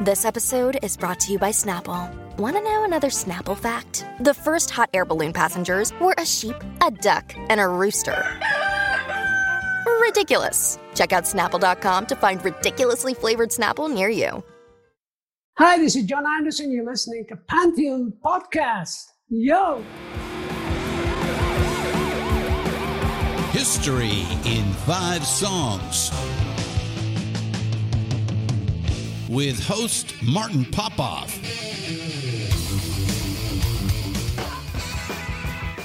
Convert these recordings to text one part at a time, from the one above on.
This episode is brought to you by Snapple. Want to know another Snapple fact? The first hot air balloon passengers were a sheep, a duck, and a rooster. Ridiculous. Check out snapple.com to find ridiculously flavored Snapple near you. Hi, this is John Anderson. You're listening to Pantheon Podcast. Yo! History in Five Songs with host Martin Popoff.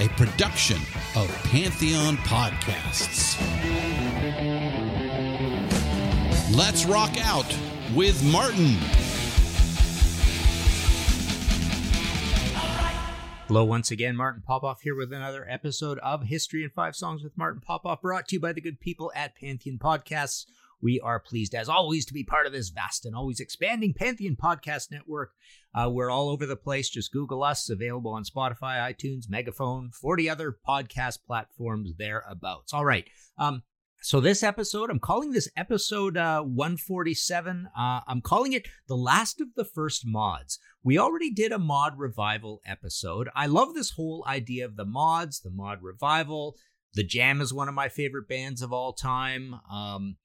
A production of Pantheon Podcasts. Let's rock out with Martin. Hello, once again, Martin Popoff here with another episode of History in Five Songs with Martin Popoff, brought to you by the good people at Pantheon Podcasts. We are pleased, as always, to be part of this vast and always expanding Pantheon Podcast Network. Uh, we're all over the place. Just Google us, available on Spotify, iTunes, Megaphone, 40 other podcast platforms thereabouts. All right. Um, so this episode, I'm calling this episode uh, 147. Uh, I'm calling it the last of the first mods. We already did a mod revival episode. I love this whole idea of the mods, the mod revival. The Jam is one of my favorite bands of all time. Um,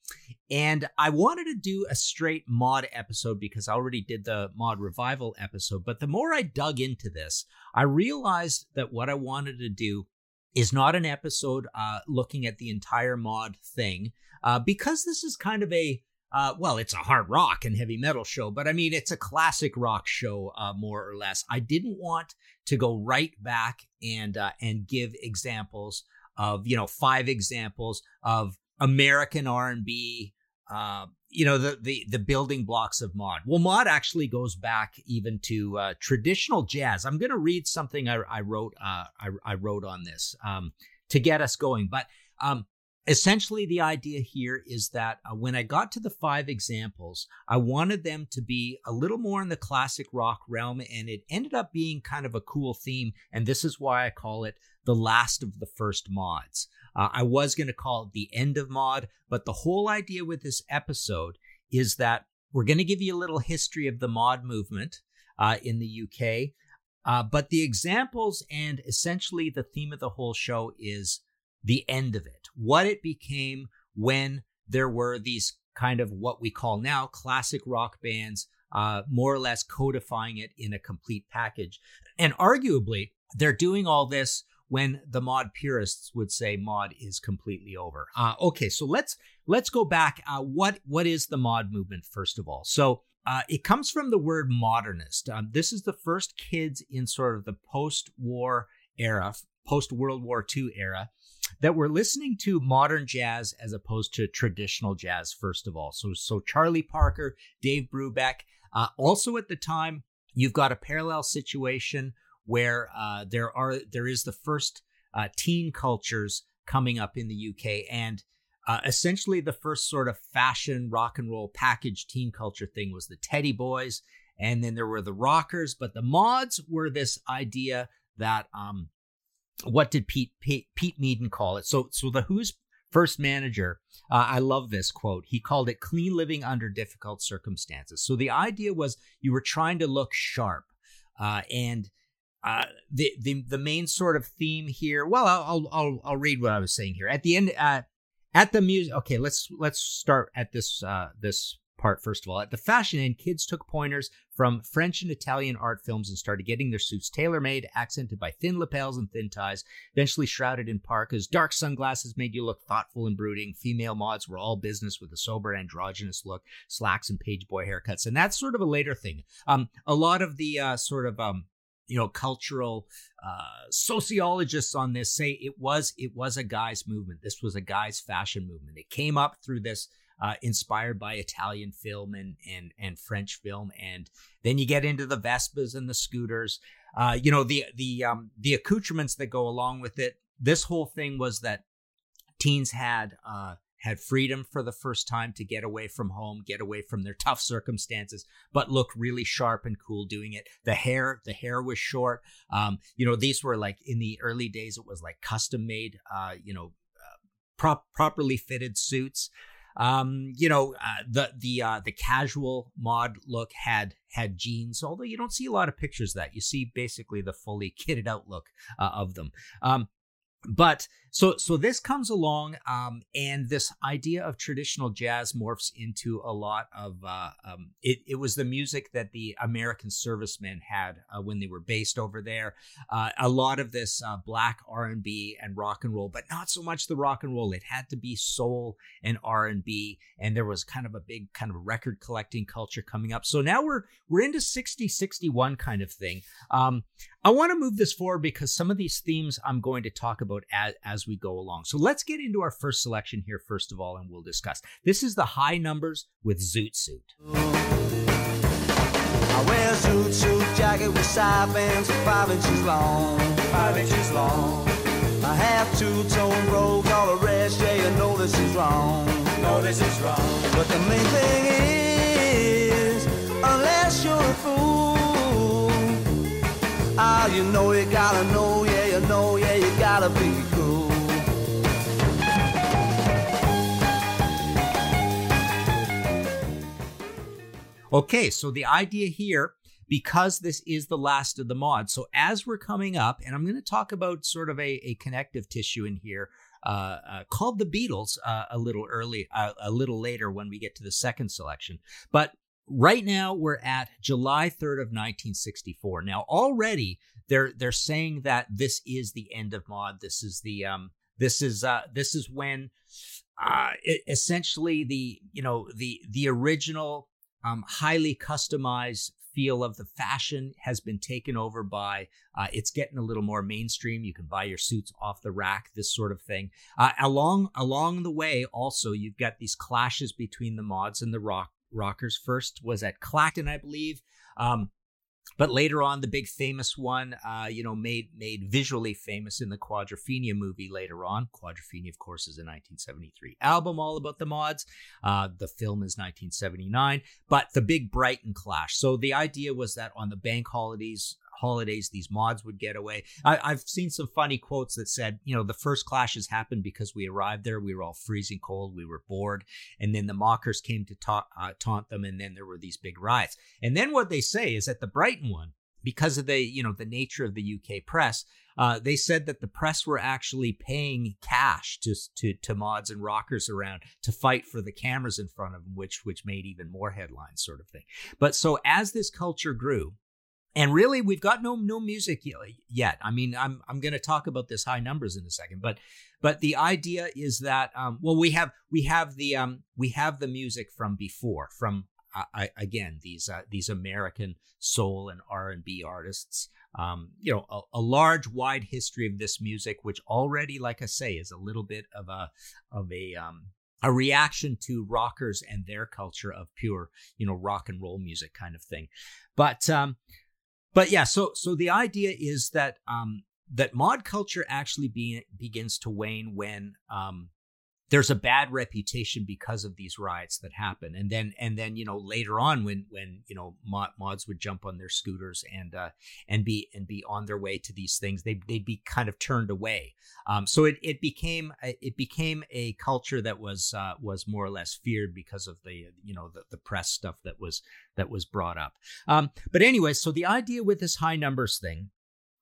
and I wanted to do a straight mod episode because I already did the mod revival episode. But the more I dug into this, I realized that what I wanted to do is not an episode uh, looking at the entire mod thing uh, because this is kind of a uh, well, it's a hard rock and heavy metal show, but I mean, it's a classic rock show, uh, more or less. I didn't want to go right back and uh, and give examples of you know five examples of American R and B, uh, you know the the the building blocks of mod. Well, mod actually goes back even to uh, traditional jazz. I'm going to read something I, I wrote uh, I, I, wrote on this um, to get us going, but um, essentially the idea here is that uh, when I got to the five examples, I wanted them to be a little more in the classic rock realm, and it ended up being kind of a cool theme. And this is why I call it the last of the first mods. Uh, I was going to call it the end of mod, but the whole idea with this episode is that we're going to give you a little history of the mod movement uh, in the UK. Uh, but the examples and essentially the theme of the whole show is the end of it, what it became when there were these kind of what we call now classic rock bands, uh, more or less codifying it in a complete package. And arguably, they're doing all this when the mod purists would say mod is completely over. Uh, okay, so let's let's go back. Uh, what what is the mod movement first of all? So uh, it comes from the word modernist. Um, this is the first kids in sort of the post-war era, post World War II era, that we're listening to modern jazz as opposed to traditional jazz. First of all, so so Charlie Parker, Dave Brubeck. Uh, also at the time, you've got a parallel situation where uh, there are there is the first uh, teen cultures coming up in the UK, and uh, essentially the first sort of fashion rock and roll package teen culture thing was the Teddy Boys, and then there were the rockers, but the mods were this idea that um, what did Pete, Pete Pete Meaden call it? So so the Who's first manager, uh, I love this quote. He called it clean living under difficult circumstances. So the idea was you were trying to look sharp, uh, and uh, the the the main sort of theme here. Well, I'll I'll I'll read what I was saying here at the end. Uh, at the music. Okay, let's let's start at this uh, this part first of all. At the fashion end, kids took pointers from French and Italian art films and started getting their suits tailor made, accented by thin lapels and thin ties, eventually shrouded in parkas. Dark sunglasses made you look thoughtful and brooding. Female mods were all business with a sober androgynous look, slacks and page boy haircuts. And that's sort of a later thing. Um, a lot of the uh, sort of um, you know cultural uh, sociologists on this say it was it was a guys movement this was a guys fashion movement it came up through this uh, inspired by Italian film and and and French film, and then you get into the Vespas and the scooters. Uh, you know the the um, the accoutrements that go along with it. This whole thing was that teens had uh, had freedom for the first time to get away from home, get away from their tough circumstances, but look really sharp and cool doing it. The hair, the hair was short. Um, you know, these were like in the early days, it was like custom made, uh, you know, uh, prop- properly fitted suits. Um, you know, uh, the the uh, the casual mod look had had jeans, although you don't see a lot of pictures of that. You see basically the fully kitted out look uh, of them. Um, but so so this comes along um, and this idea of traditional jazz morphs into a lot of uh, um, it, it was the music that the american servicemen had uh, when they were based over there. Uh, a lot of this uh, black r&b and rock and roll but not so much the rock and roll. It had to be soul and r&b and there was kind of a big kind of record collecting culture coming up. So now we're we're into 60 61 kind of thing. Um, i want to move this forward because some of these themes i'm going to talk about as, as we go along. So let's get into our first selection here, first of all, and we'll discuss. This is the high numbers with Zoot Suit. I wear a zoot suit jacket with side bands five inches long, five inches long. I have two-tone robe, all the rest, yeah, you know this is wrong. No, this is wrong. But the main thing is, unless you're a fool, ah, you know you gotta know, yeah, you know, yeah, you gotta be cool. Okay, so the idea here, because this is the last of the mods, so as we're coming up, and I'm going to talk about sort of a, a connective tissue in here uh, uh, called the Beatles uh, a little early, uh, a little later when we get to the second selection. But right now we're at July 3rd of 1964. Now already they're they're saying that this is the end of mod. This is the um this is uh this is when uh it, essentially the you know the the original um, highly customized feel of the fashion has been taken over by uh, it's getting a little more mainstream you can buy your suits off the rack this sort of thing uh, along along the way also you've got these clashes between the mods and the rock rockers first was at clacton i believe um, but later on, the big famous one, uh, you know, made made visually famous in the Quadrophenia movie later on. Quadrophenia, of course, is a 1973 album all about the mods. Uh, the film is 1979, but the big Brighton clash. So the idea was that on the bank holidays, holidays these mods would get away. I, have seen some funny quotes that said, you know, the first clashes happened because we arrived there, we were all freezing cold, we were bored, and then the mockers came to ta- uh, taunt them, and then there were these big riots. And then what they say is that the Brighton one, because of the you know the nature of the UK press, uh, they said that the press were actually paying cash to, to to mods and rockers around to fight for the cameras in front of them, which which made even more headlines, sort of thing. But so as this culture grew, and really we've got no no music yet. I mean i'm i'm going to talk about this high numbers in a second but but the idea is that um, well we have we have the um we have the music from before from uh, I, again these uh, these american soul and r&b artists. Um, you know a, a, large wide history of this music which already like i say is a little bit of a of a um, a reaction to rockers and their culture of pure you know rock and roll music kind of thing. But um but yeah, so so the idea is that um, that mod culture actually be, begins to wane when um, there's a bad reputation because of these riots that happen. And then and then you know later on when when you know mod, mods would jump on their scooters and uh and be and be on their way to these things they they'd be kind of turned away. Um so it it became it became a culture that was uh was more or less feared because of the you know the, the press stuff that was that was brought up. Um but anyway so the idea with this high numbers thing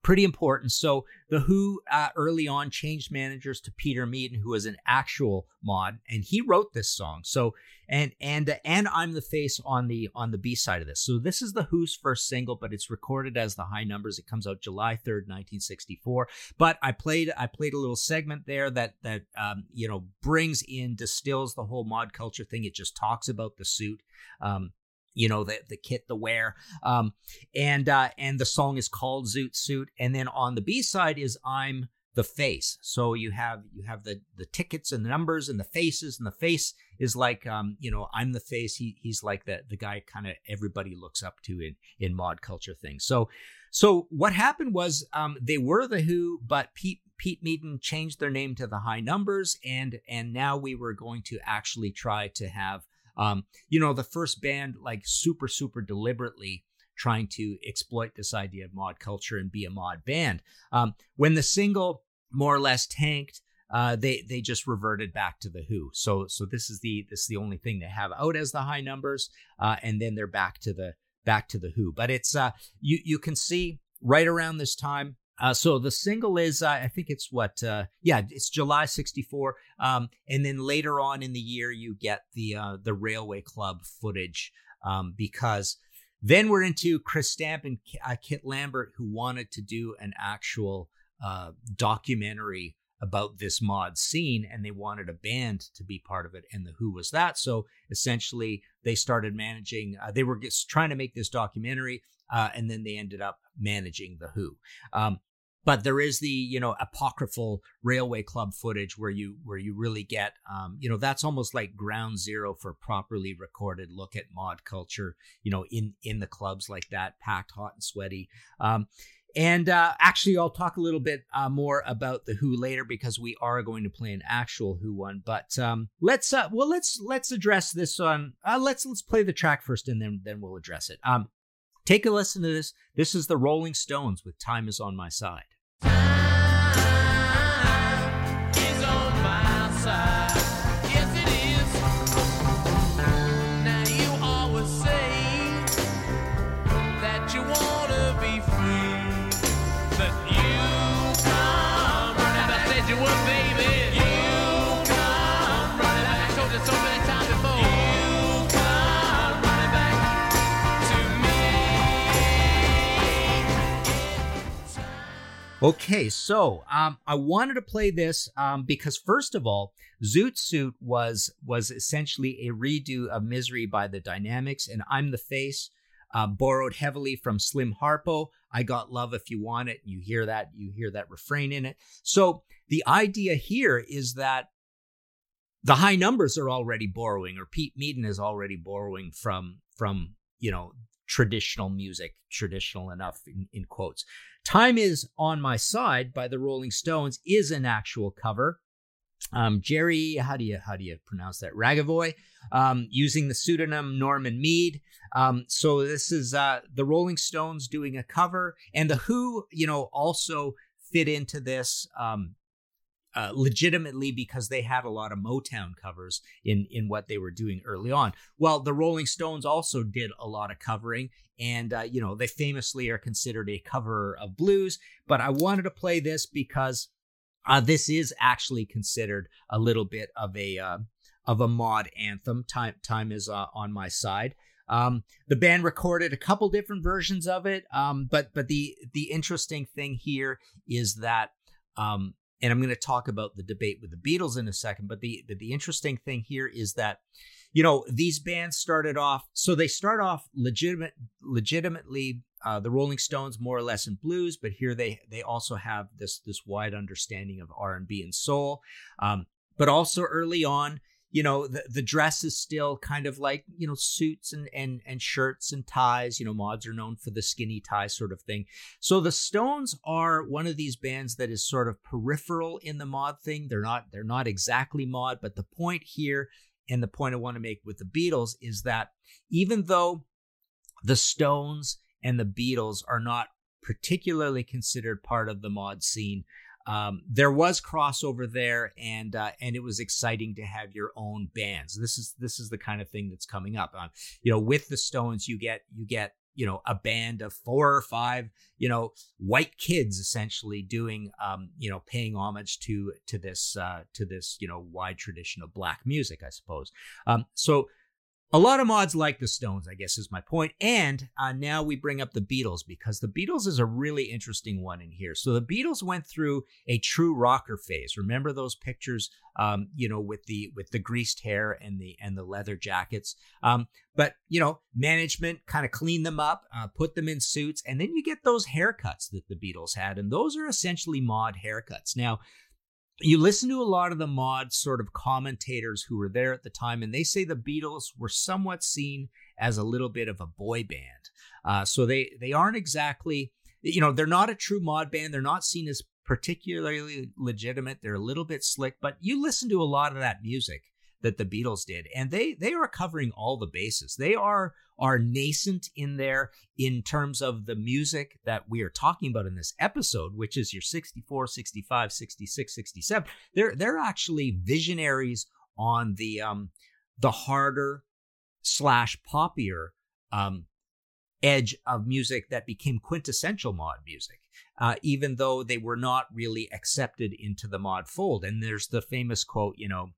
pretty important. So the Who uh, early on changed managers to Peter Meaden, who was an actual mod, and he wrote this song. So and and and I'm the face on the on the B side of this. So this is the Who's first single, but it's recorded as the High Numbers. It comes out July 3rd, 1964. But I played I played a little segment there that that um, you know brings in distills the whole mod culture thing. It just talks about the suit. Um, you know the the kit the wear um and uh and the song is called zoot suit. And then on the b side is i'm the face. So you have you have the the tickets and the numbers and the faces and the face is like um you know i'm the face. He he's like the the guy kind of everybody looks up to in in mod culture things. So so what happened was um they were the who but pete Pete Meaden changed their name to the High Numbers, and and now we were going to actually try to have um, you know, the first band like super, super deliberately trying to exploit this idea of mod culture and be a mod band. Um, when the single more or less tanked, uh, they they just reverted back to the Who. So so this is the this is the only thing they have out as the high numbers, uh, and then they're back to the back to the Who. But it's uh, you you can see right around this time uh, so the single is, uh, I think it's what, uh, yeah, it's July '64, um, and then later on in the year you get the uh, the Railway Club footage um, because then we're into Chris Stamp and uh, Kit Lambert who wanted to do an actual uh, documentary about this mod scene and they wanted a band to be part of it and the who was that so essentially they started managing they were just trying to make this documentary uh, and then they ended up managing the Who. Um, but there is the you know apocryphal railway club footage where you where you really get um, you know that's almost like ground zero for properly recorded look at mod culture you know in in the clubs like that packed hot and sweaty. Um, and uh, actually i'll talk a little bit uh, more about the who later because we are going to play an actual who one but um, let's uh, well let's let's address this on uh, let's let's play the track first and then then we'll address it. Um take a listen to this. This is the rolling stones with time is on my side Okay, so um, I wanted to play this um, because first of all, Zoot Suit was was essentially a redo of Misery by the Dynamics, and I'm the Face, uh, borrowed heavily from Slim Harpo. I got love if you want it. You hear that? You hear that refrain in it. So the idea here is that the high numbers are already borrowing, or Pete Meaden is already borrowing from from you know traditional music, traditional enough in, in quotes. Time is on My Side by the Rolling Stones is an actual cover. Um, Jerry, how do you how do you pronounce that? Ragovoy, um, using the pseudonym Norman Meade. Um, so this is uh, the Rolling Stones doing a cover, and the Who, you know, also fit into this. Um, uh, legitimately because they had a lot of Motown covers in in what they were doing early on. Well, the Rolling Stones also did a lot of covering, and uh, you know they famously are considered a cover of blues. But I wanted to play this because uh, this is actually considered a little bit of a uh, of a mod anthem. Time time is uh, on my side. Um, the band recorded a couple different versions of it, um, but but the the interesting thing here is that um, and I'm going to talk about the debate with the Beatles in a second. But the, the, interesting thing here is that, you know, these bands started off. So they start off legitimate, legitimately. Uh, the Rolling Stones more or less in blues, but here they they also have this this wide understanding of R and B and soul. Um, but also early on, you know the, the dress is still kind of like you know suits and and and shirts and ties you know mods are known for the skinny tie sort of thing. So the stones are one of these bands that is sort of peripheral in the mod thing. They're not they're not exactly mod but the point here and the point i want to make with the beatles is that even though the stones and the beatles are not particularly considered part of the mod scene um, there was crossover there, and uh, and it was exciting to have your own bands. This is this is the kind of thing that's coming up. Um, you know, with the Stones, you get you get you know a band of four or five you know white kids essentially doing um, you know paying homage to to this uh, to this you know wide tradition of black music, I suppose. Um, so a lot of mods like the Stones, I guess, is my point. And uh, now we bring up the Beatles because the Beatles is a really interesting one in here. So the Beatles went through a true rocker phase. Remember those pictures, um, you know, with the with the greased hair and the and the leather jackets. Um, but you know, management kind of cleaned them up, uh, put them in suits, and then you get those haircuts that the Beatles had, and those are essentially mod haircuts. Now you listen to a lot of the mod sort of commentators who were there at the time, and they say the Beatles were somewhat seen as a little bit of a boy band. Uh, so they they aren't exactly, you know, they're not a true mod band. They're not seen as particularly legitimate. They're a little bit slick, but you listen to a lot of that music that the Beatles did, and they they are covering all the bases. They are are nascent in there in terms of the music that we are talking about in this episode, which is your 64, 65, 66, 67. They're they're actually visionaries on the um the harder slash poppier um edge of music that became quintessential mod music, uh, even though they were not really accepted into the mod fold. And there's the famous quote, you know,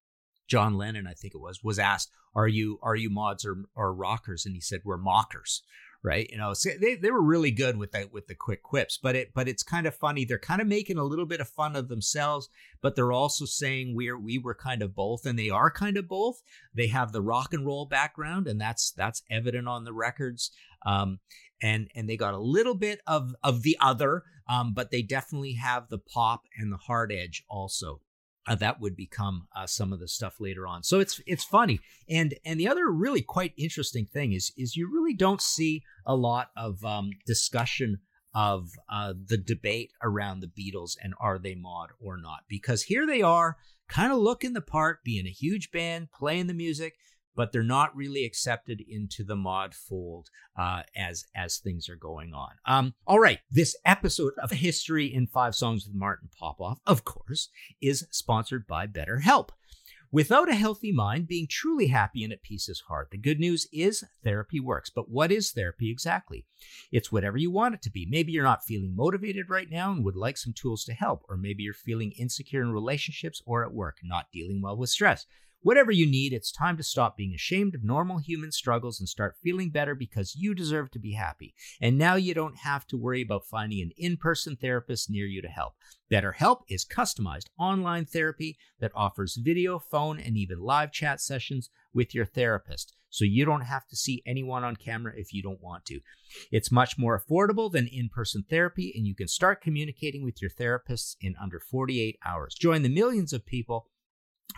John Lennon, I think it was, was asked, "Are you are you mods or or rockers?" And he said, "We're mockers." Right, you know, so they, they were really good with that with the quick quips, but it but it's kind of funny. They're kind of making a little bit of fun of themselves, but they're also saying we're we were kind of both, and they are kind of both. They have the rock and roll background, and that's that's evident on the records. Um, and and they got a little bit of of the other, um, but they definitely have the pop and the hard edge also uh, that would become uh, some of the stuff later on. So it's it's funny, and and the other really quite interesting thing is is you really don't see a lot of um, discussion of uh, the debate around the Beatles and are they mod or not because here they are, kind of looking the part, being a huge band, playing the music, but they're not really accepted into the mod fold uh, as as things are going on. Um, all right, this episode of History in Five Songs with Martin Popoff, of course, is sponsored by BetterHelp. Without a healthy mind, being truly happy and at peace is hard. The good news is therapy works. But what is therapy exactly? It's whatever you want it to be. Maybe you're not feeling motivated right now and would like some tools to help, or maybe you're feeling insecure in relationships or at work, not dealing well with stress. Whatever you need, it's time to stop being ashamed of normal human struggles and start feeling better because you deserve to be happy. And now you don't have to worry about finding an in person therapist near you to help. BetterHelp is customized online therapy that offers video, phone, and even live chat sessions with your therapist. So you don't have to see anyone on camera if you don't want to. It's much more affordable than in person therapy, and you can start communicating with your therapists in under 48 hours. Join the millions of people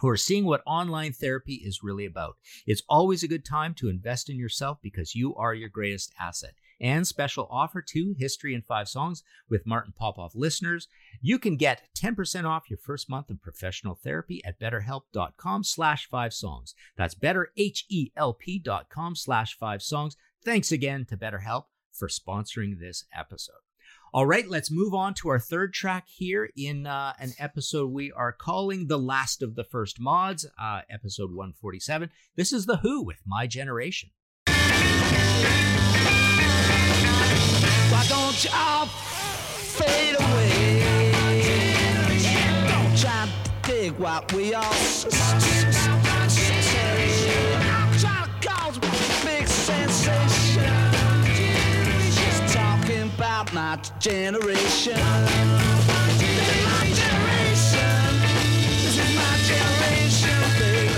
who are seeing what online therapy is really about. It's always a good time to invest in yourself because you are your greatest asset. And special offer to History in 5 Songs with Martin Popoff listeners. You can get 10% off your first month of professional therapy at betterhelp.com slash 5 songs. That's betterhelp.com slash 5 songs. Thanks again to BetterHelp for sponsoring this episode. All right, let's move on to our third track here in uh, an episode we are calling The Last of the First Mods, uh, episode 147. This is The Who with My Generation. Why don't you all fade away? To dig what we all baby.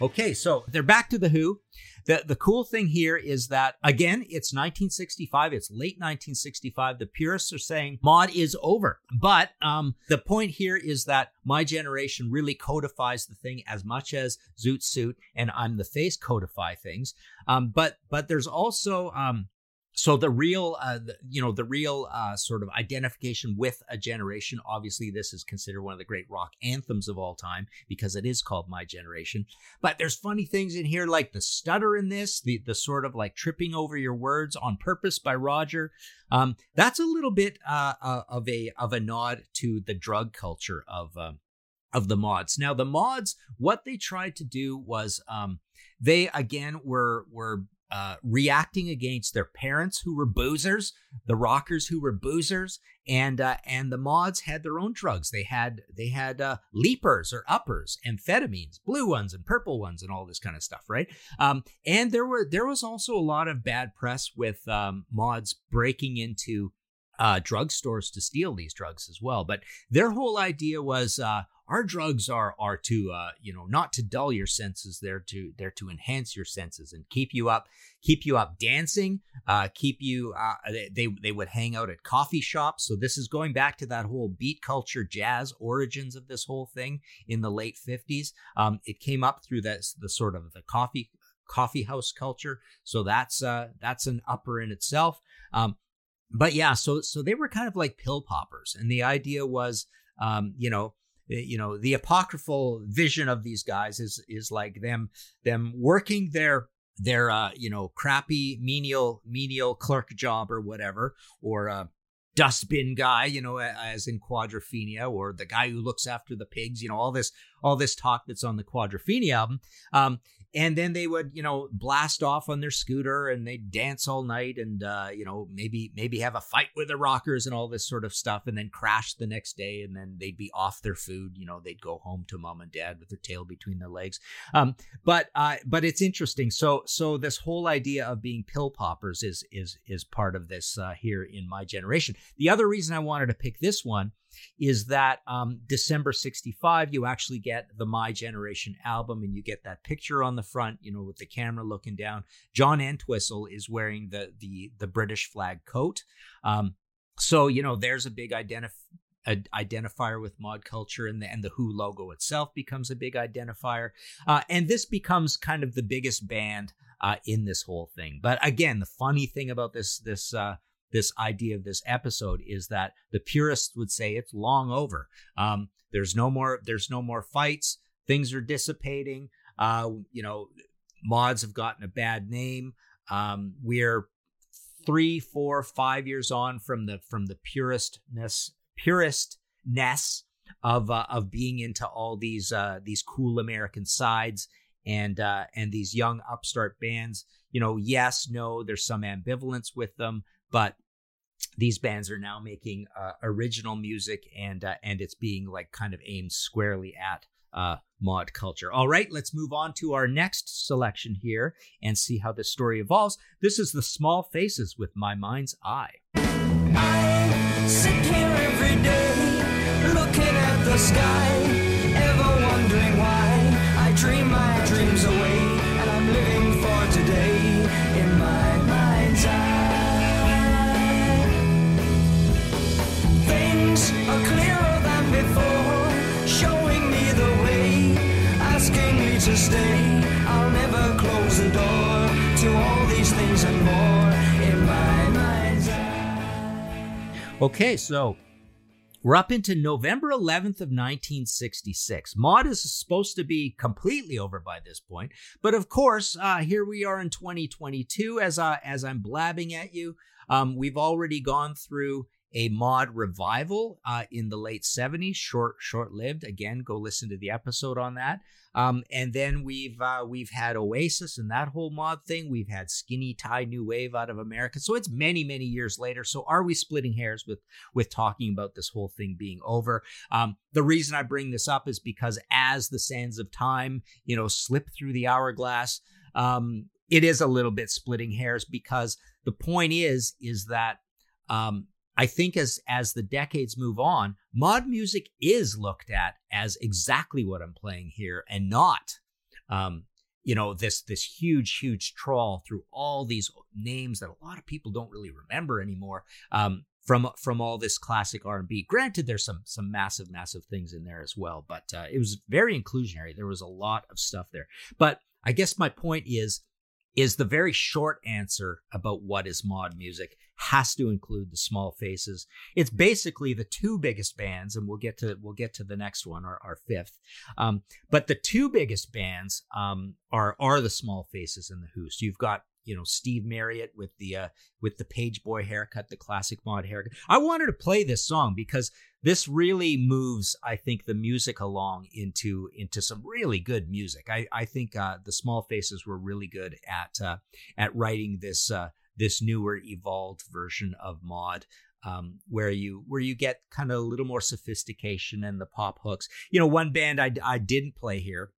Okay, so they're back to The Who. The, the cool thing here is that, again, it's 1965. It's late 1965. The purists are saying mod is over. But um, the point here is that my generation really codifies the thing as much as Zoot Suit and I'm the Face codify things. Um, but but there's also um, so the real uh, the, you know the real uh, sort of identification with a generation obviously this is considered one of the great rock anthems of all time because it is called my generation but there's funny things in here like the stutter in this the the sort of like tripping over your words on purpose by roger um, that's a little bit uh, uh, of a of a nod to the drug culture of um, of the mods. Now the mods, what they tried to do was um, they again were were uh, reacting against their parents who were boozers, the rockers who were boozers, and uh, and the mods had their own drugs. They had they had uh, leapers or uppers, amphetamines, blue ones and purple ones, and all this kind of stuff, right? Um, and there were there was also a lot of bad press with um, mods breaking into uh, drugstores to steal these drugs as well. But their whole idea was uh, our drugs are are to uh, you know not to dull your senses they're to they're to enhance your senses and keep you up keep you up dancing uh, keep you uh, they they would hang out at coffee shops. So this is going back to that whole beat culture jazz origins of this whole thing in the late 50s um, it came up through this the sort of the coffee coffee house culture. So that's uh that's an upper in itself. Um but yeah so so they were kind of like pill poppers. And the idea was um you know you know the apocryphal vision of these guys is is like them them working their their uh you know crappy menial menial clerk job or whatever or uh dustbin guy you know as in quadrophenia or the guy who looks after the pigs you know all this all this talk that's on the quadrophenia album. Um and then they would you know blast off on their scooter and they'd dance all night and uh, you know maybe maybe have a fight with the rockers and all this sort of stuff and then crash the next day and then they'd be off their food. You know they'd go home to mom and dad with their tail between their legs. Um, but uh, but it's interesting. So so this whole idea of being pill poppers is is is part of this uh, here in my generation. The other reason i wanted to pick this one is that um, December 65, you actually get the My Generation album and you get that picture on the front, you know, with the camera looking down. John Entwistle is wearing the the the British flag coat. Um, so, you know, there's a big identif- identifier with mod culture and the, and the Who logo itself becomes a big identifier. Uh, and this becomes kind of the biggest band uh, in this whole thing. But again, the funny thing about this this uh, this idea of this episode is that the purists would say it's long over. Um, there's no more. There's no more fights. Things are dissipating. Uh, you know, mods have gotten a bad name. Um, we're three, four, five years on from the from the puristness puristness of uh, of being into all these uh, these cool American sides and uh, and these young upstart bands. You know, yes, no, there's some ambivalence with them, but these bands are now making uh, original music and uh, and it's being like kind of aimed squarely at uh, mod culture. All right, let's move on to our next selection here and see how this story evolves. This is the Small Faces with My Mind's Eye. I sit here every day, looking at the sky, Okay, so we're up into November 11th of 1966. Mod is supposed to be completely over by this point, but of course, uh, here we are in 2022. As I as I'm blabbing at you, um, we've already gone through a mod revival uh, in the late 70s, short short lived. Again, go listen to the episode on that. Um, and then we've uh, we've had Oasis and that whole mod thing. We've had Skinny Tie New Wave out of America. So it's many many years later. So are we splitting hairs with with talking about this whole thing being over? Um, the reason I bring this up is because as the sands of time, you know, slip through the hourglass. Um, it is a little bit splitting hairs because the point is is that um, I think as as the decades move on, mod music is looked at as exactly what I'm playing here, and not, um, you know, this this huge huge trawl through all these names that a lot of people don't really remember anymore. Um, from from all this classic R&B. Granted, there's some some massive massive things in there as well, but uh, it was very inclusionary. There was a lot of stuff there. But I guess my point is is the very short answer about what is mod music has to include the small faces. It's basically the two biggest bands and we'll get to we'll get to the next one our, our fifth. Um, but the two biggest bands um, are are the small faces and the who so you've got you know Steve Marriott with the uh, with the page boy haircut, the classic mod haircut. I wanted to play this song because this really moves, I think, the music along into into some really good music. I I think uh, the Small Faces were really good at uh, at writing this uh, this newer, evolved version of mod. Um, where you where you get kind of a little more sophistication and the pop hooks. You know, one band I, I didn't play here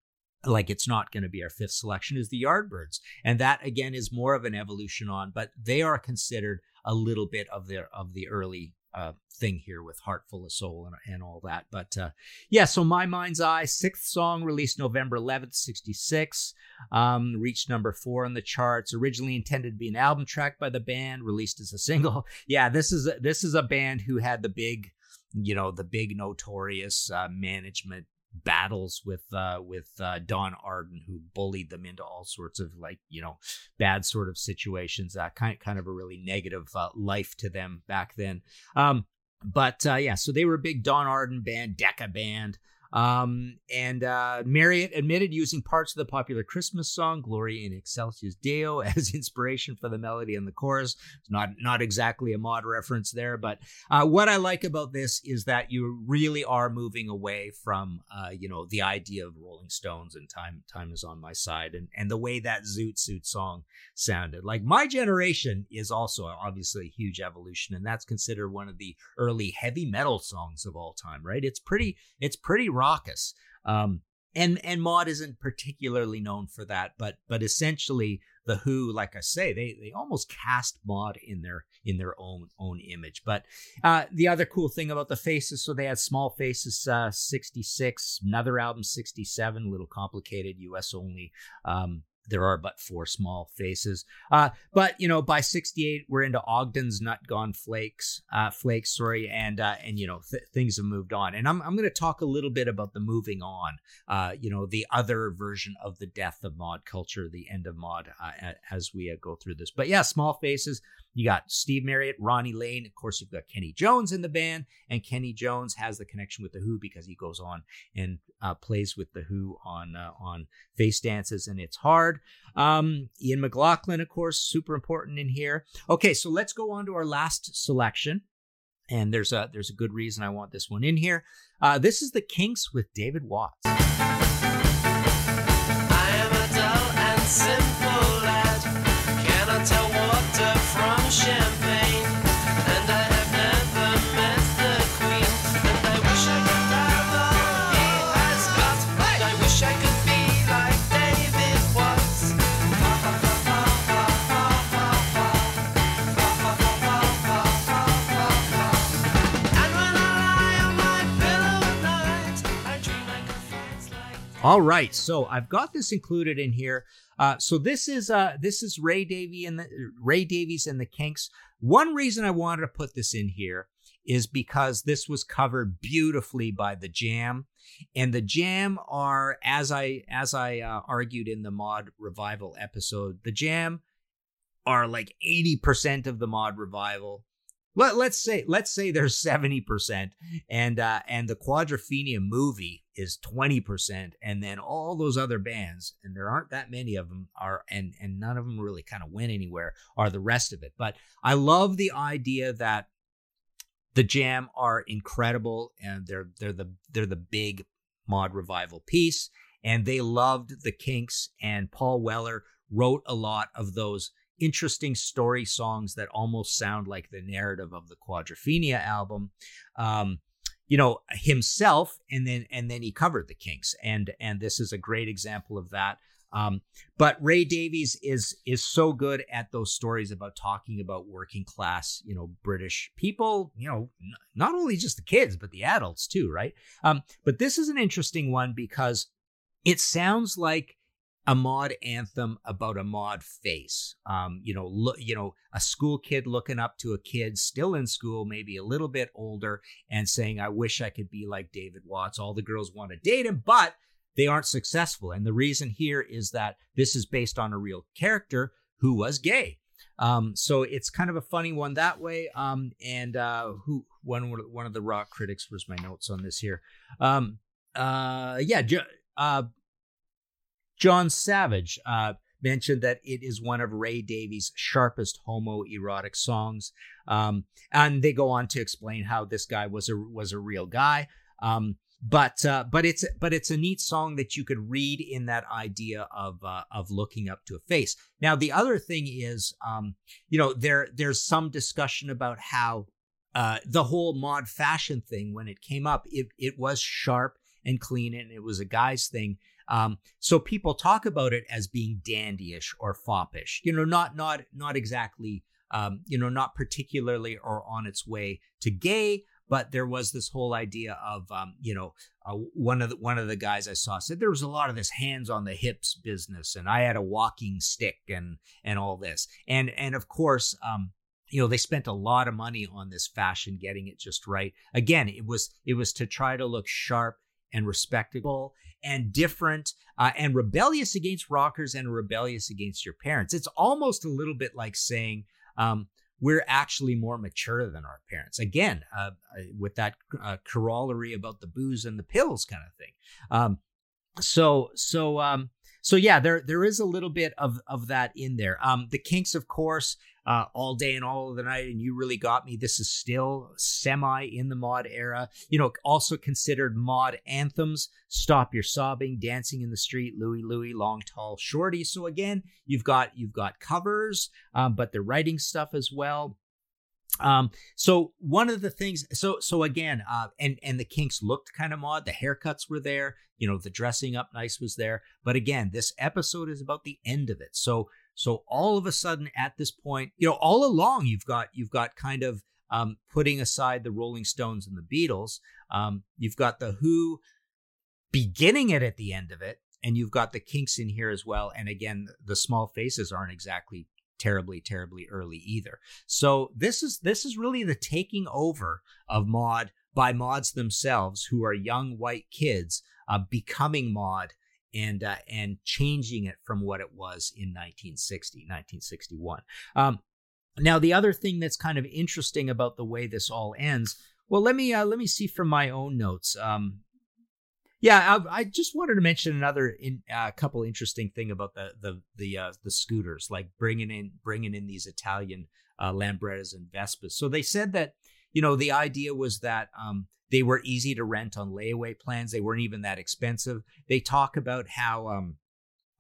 like it's not going to be our fifth selection is the Yardbirds, and that again is more of an evolution on, but they are considered a little bit of their of the early uh, thing here with Heart Full of Soul and, and all that. But uh, yeah, so My Mind's Eye, sixth song, released November 11th, 66, um, reached number four on the charts. Originally intended to be an album track by the band, released as a single. Yeah, this is a, this is a band who had the big, you know, the big notorious uh, management battles with uh with uh Don Arden who bullied them into all sorts of like you know bad sort of situations uh, kind kind of a really negative uh, life to them back then. Um but uh yeah so they were a big Don Arden band Decca band um, and uh, Marriott admitted using parts of the popular Christmas song "Gloria in Excelsis Deo" as inspiration for the melody and the chorus. It's not not exactly a mod reference there, but uh, what I like about this is that you really are moving away from uh, you know the idea of Rolling Stones and "Time Time Is on My Side" and and the way that Zoot Suit song sounded. Like my generation is also obviously a huge evolution, and that's considered one of the early heavy metal songs of all time. Right? It's pretty it's pretty raucous. Um, and and Mod isn't particularly known for that, but but essentially the Who, like I say, they they almost cast Mod in their in their own own image. But uh, the other cool thing about the faces, so they had Small Faces uh, sixty six, another album sixty seven, a little complicated, U.S. only. Um, there are but four small faces. Uh, but you know, by '68, we're into Ogden's Nut Gone Flakes, uh, Flakes, sorry, and uh, and you know, th- things have moved on. And I'm I'm going to talk a little bit about the moving on. Uh, you know, the other version of the death of mod culture, the end of mod, uh, as we uh, go through this. But yeah, small faces. You got Steve Marriott, Ronnie Lane. Of course, you've got Kenny Jones in the band, and Kenny Jones has the connection with the Who because he goes on and uh, plays with the Who on uh, on face dances, and it's hard. Um, Ian McLagan, of course, super important in here. Okay, so let's go on to our last selection. And there's a there's a good reason I want this one in here. Uh, this is the Kinks with David Watts. All right, so I've got this included in here. Uh, so this is uh, this is Ray Davy and the Ray Davies and the Kinks. One reason I wanted to put this in here is because this was covered beautifully by the Jam, and the Jam are as I as I uh, argued in the Mod Revival episode, the Jam are like eighty percent of the Mod Revival let, let's say let's say there's 70% and uh and the quadrophenia movie is 20% and then all those other bands and there aren't that many of them are and and none of them really kind of went anywhere are the rest of it but i love the idea that the jam are incredible and they're they're the they're the big mod revival piece and they loved the kinks and paul weller wrote a lot of those interesting story songs that almost sound like the narrative of the Quadrophenia album. Um, you know himself, and then and then he covered the Kinks, and and this is a great example of that. Um, but Ray Davies is is so good at those stories about talking about working class, you know, British people. You know, n- not only just the kids, but the adults too, right? Um, but this is an interesting one because it sounds like a mod anthem about a mod face. Um, you know, look, you know, a school kid looking up to a kid still in school, maybe a little bit older, and saying, "I wish I could be like David Watts." All the girls want to date him, but they aren't successful. And the reason here is that this is based on a real character who was gay. Um, so it's kind of a funny one that way. Um, and uh, who one one of the rock critics was my notes on this here. Um, uh, yeah, uh, Jon Savage. Uh, mentioned that it is one of Ray Davies' sharpest homoerotic songs. Um, and they go on to explain how this guy was a was a real guy. Um, but uh, but it's but it's a neat song that you could read in that idea of uh, of looking up to a face. Now the other thing is, um, you know, there there's some discussion about how uh, the whole mod fashion thing when it came up, it it was sharp and clean, it, and it was a guy's thing. Um, so people talk about it as being dandyish or foppish, you know, not not not exactly, um, you know, not particularly or on its way to gay, but there was this whole idea of, um, you know, uh, one of the one of the guys I saw said there was a lot of this hands on the hips business, and I had a walking stick and and all this, and and of course, um, you know they spent a lot of money on this fashion getting it just right again it was it was to try to look sharp and respectable and different uh, and rebellious against rockers and rebellious against your parents. It's almost a little bit like saying, um, we're actually more mature than our parents. Again, uh, with that uh, corollary about the booze and the pills kind of thing. Um, so, so, um, so yeah, there there is a little bit of of that in there. Um, the Kinks, of course, uh, all day and all of the night, and you really got me. This is still semi in the mod era. You know, also considered mod anthems. Stop your sobbing, dancing in the street, Louie Louie, long tall shorty. So again, you've got you've got covers, um, but they're writing stuff as well. Um, so one of the things, so so again, uh, and and the Kinks looked kind of mod. The haircuts were there, you know, the dressing up nice was there. But again, this episode is about the end of it. So so all of a sudden, at this point, you know, all along you've got you've got kind of um, putting aside the Rolling Stones and the Beatles, um, you've got the Who beginning it at the end of it, and you've got the Kinks in here as well. And again, the Small Faces aren't exactly terribly terribly early either. So this is this is really the taking over of mod by mods themselves who are young white kids uh, becoming mod and uh, and changing it from what it was in 1960 1961 um, now the other thing that's kind of interesting about the way this all ends well let me uh, let me see from my own notes um, yeah, I, I, just wanted to mention another in, uh, couple interesting thing about the the the uh, the scooters, like bringing in bringing in these Italian uh, Lambrettas and Vespas. So they said that you know the idea was that um, they were easy to rent on layaway plans. They weren't even that expensive. They talk about how um,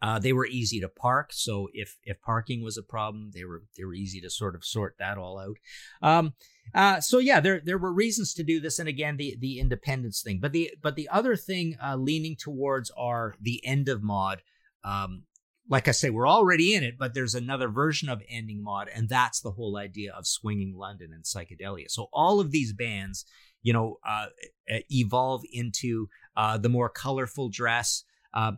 uh, they were easy to park. So if if parking was a problem, they were they were easy to sort of sort that all out. Um, uh, so yeah, there there were reasons to do this, and again the the independence thing. But the but the other thing uh, leaning towards are the end of mod. Um, like I say, we're already in it, but there's another version of ending mod, and that's the whole idea of swinging London and psychedelia. So all of these bands, you know, uh, evolve into uh, the more colorful dress. Uh,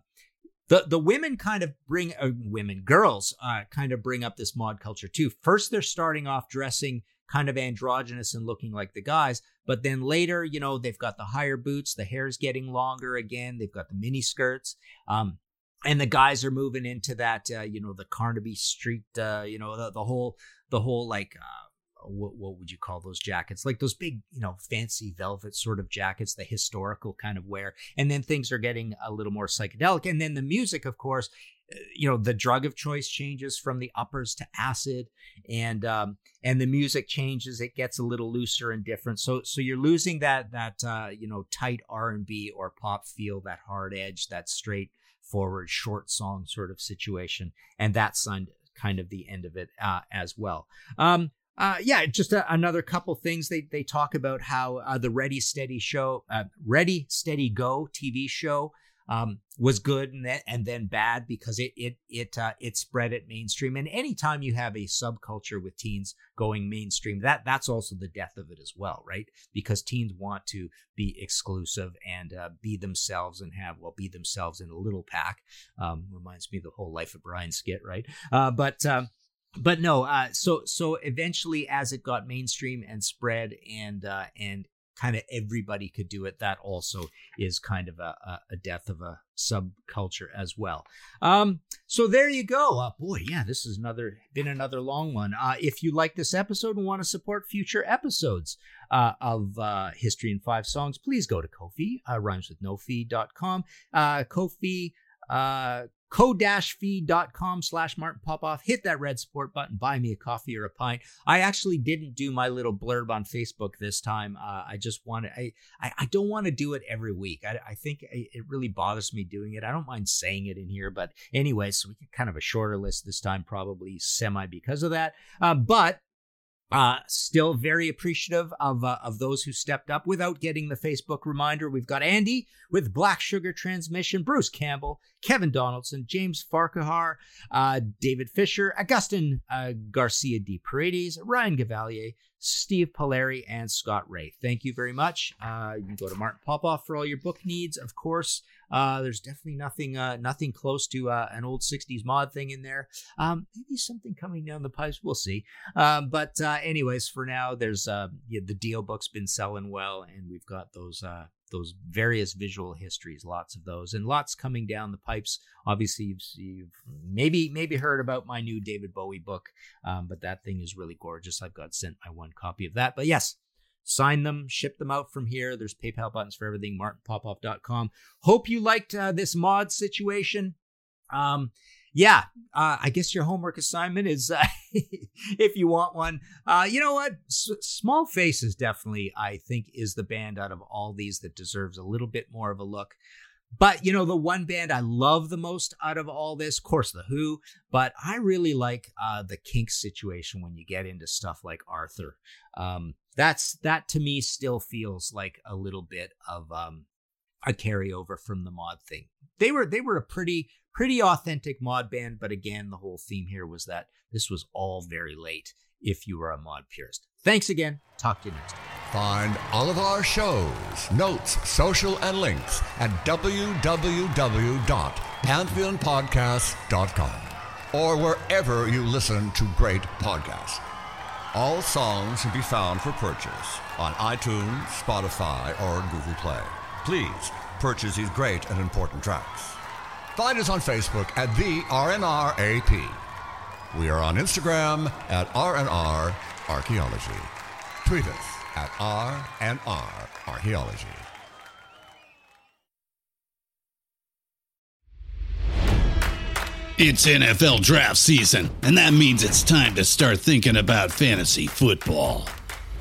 the the women kind of bring uh, women girls uh, kind of bring up this mod culture too. First, they're starting off dressing kind of androgynous and looking like the guys. But then later, you know, they've got the higher boots, the hair's getting longer again, they've got the mini skirts. Um, and the guys are moving into that, uh, you know, the Carnaby Street, uh, you know, the, the whole, the whole like, uh, what, what would you call those jackets? Like those big, you know, fancy velvet sort of jackets, the historical kind of wear. And then things are getting a little more psychedelic. And then the music, of course, uh, you know, the drug of choice changes from the uppers to acid, and um, and the music changes. It gets a little looser and different. So so you're losing that that uh, you know tight R and B or pop feel, that hard edge, that straight forward short song sort of situation, and that's kind of the end of it uh, as well. Um, uh, yeah, just a, another couple things they they talk about how uh, the Ready Steady show, uh, Ready Steady Go TV show um, was good and then and then bad because it it it uh, it spread it mainstream. And anytime you have a subculture with teens going mainstream, that that's also the death of it as well, right? Because teens want to be exclusive and uh, be themselves and have well be themselves in a little pack. Um, reminds me the whole Life of Brian skit, right? Uh, but um, but no, uh, so so eventually, as it got mainstream and spread, and uh, and kind of everybody could do it, that also is kind of a, a death of a subculture as well. Um, so there you go. Uh, boy, yeah, this is another been another long one. Uh, if you like this episode and want to support future episodes uh, of uh, History in Five Songs, please go to Ko-fi, uh, rhymes with no fee.com. Uh, Ko-fi, ko-fi.com slash Martin Popoff. Hit that red support button, buy me a coffee or a pint. I actually didn't do my little blurb on Facebook this time. Uh, I just wanted, I, I, I don't want to do it every week. I, I think it really bothers me doing it. I don't mind saying it in here, but anyway, so we get kind of a shorter list this time, probably semi because of that. Uh, but uh, still very appreciative of uh, of those who stepped up without getting the Facebook reminder. We've got Andy with Black Sugar Transmission, Bruce Campbell, Kevin Donaldson, James Farquhar, uh, David Fisher, Augustin uh, Garcia de Paredes, Ryan Gavalier, Steve Polari, and Scott Ray. Thank you very much. Uh, you can go to Martin Popoff for all your book needs, of course. Uh, there's definitely nothing uh, nothing close to uh, an old 60s mod thing in there. Um, maybe something coming down the pipes. We'll see. Um, but uh, anyways, for now, there's uh, yeah, the deal book's been selling well, and we've got those uh, those various visual histories, lots of those, and lots coming down the pipes. Obviously, you've, you've maybe maybe heard about my new David Bowie book, um, but that thing is really gorgeous. I've got sent my one copy of that. But yes, sign them, ship them out from here. There's PayPal buttons for everything. MartinPopoff.com. Hope you liked uh, this mod situation. Um, yeah, uh, I guess your homework assignment is, uh, if you want one, uh, you know what? S- Small Faces definitely, I think, is the band out of all these that deserves a little bit more of a look. But you know, the one band I love the most out of all this, of course, the Who. But I really like uh, the Kinks situation when you get into stuff like Arthur. Um, that's that to me still feels like a little bit of um, a carryover from the mod thing. They were they were a pretty pretty authentic mod band, but again, the whole theme here was that this was all very late if you are a mod purist. Thanks again. Talk to you next time. Find all of our shows, notes, social, and links at www.pantheonpodcast.com or wherever you listen to great podcasts. All songs can be found for purchase on iTunes, Spotify, or Google Play. Please purchase these great and important tracks. Find us on Facebook at the RNRAP. We are on Instagram at RNR Archaeology. Tweet us at RNR Archaeology. It's NFL draft season, and that means it's time to start thinking about fantasy football.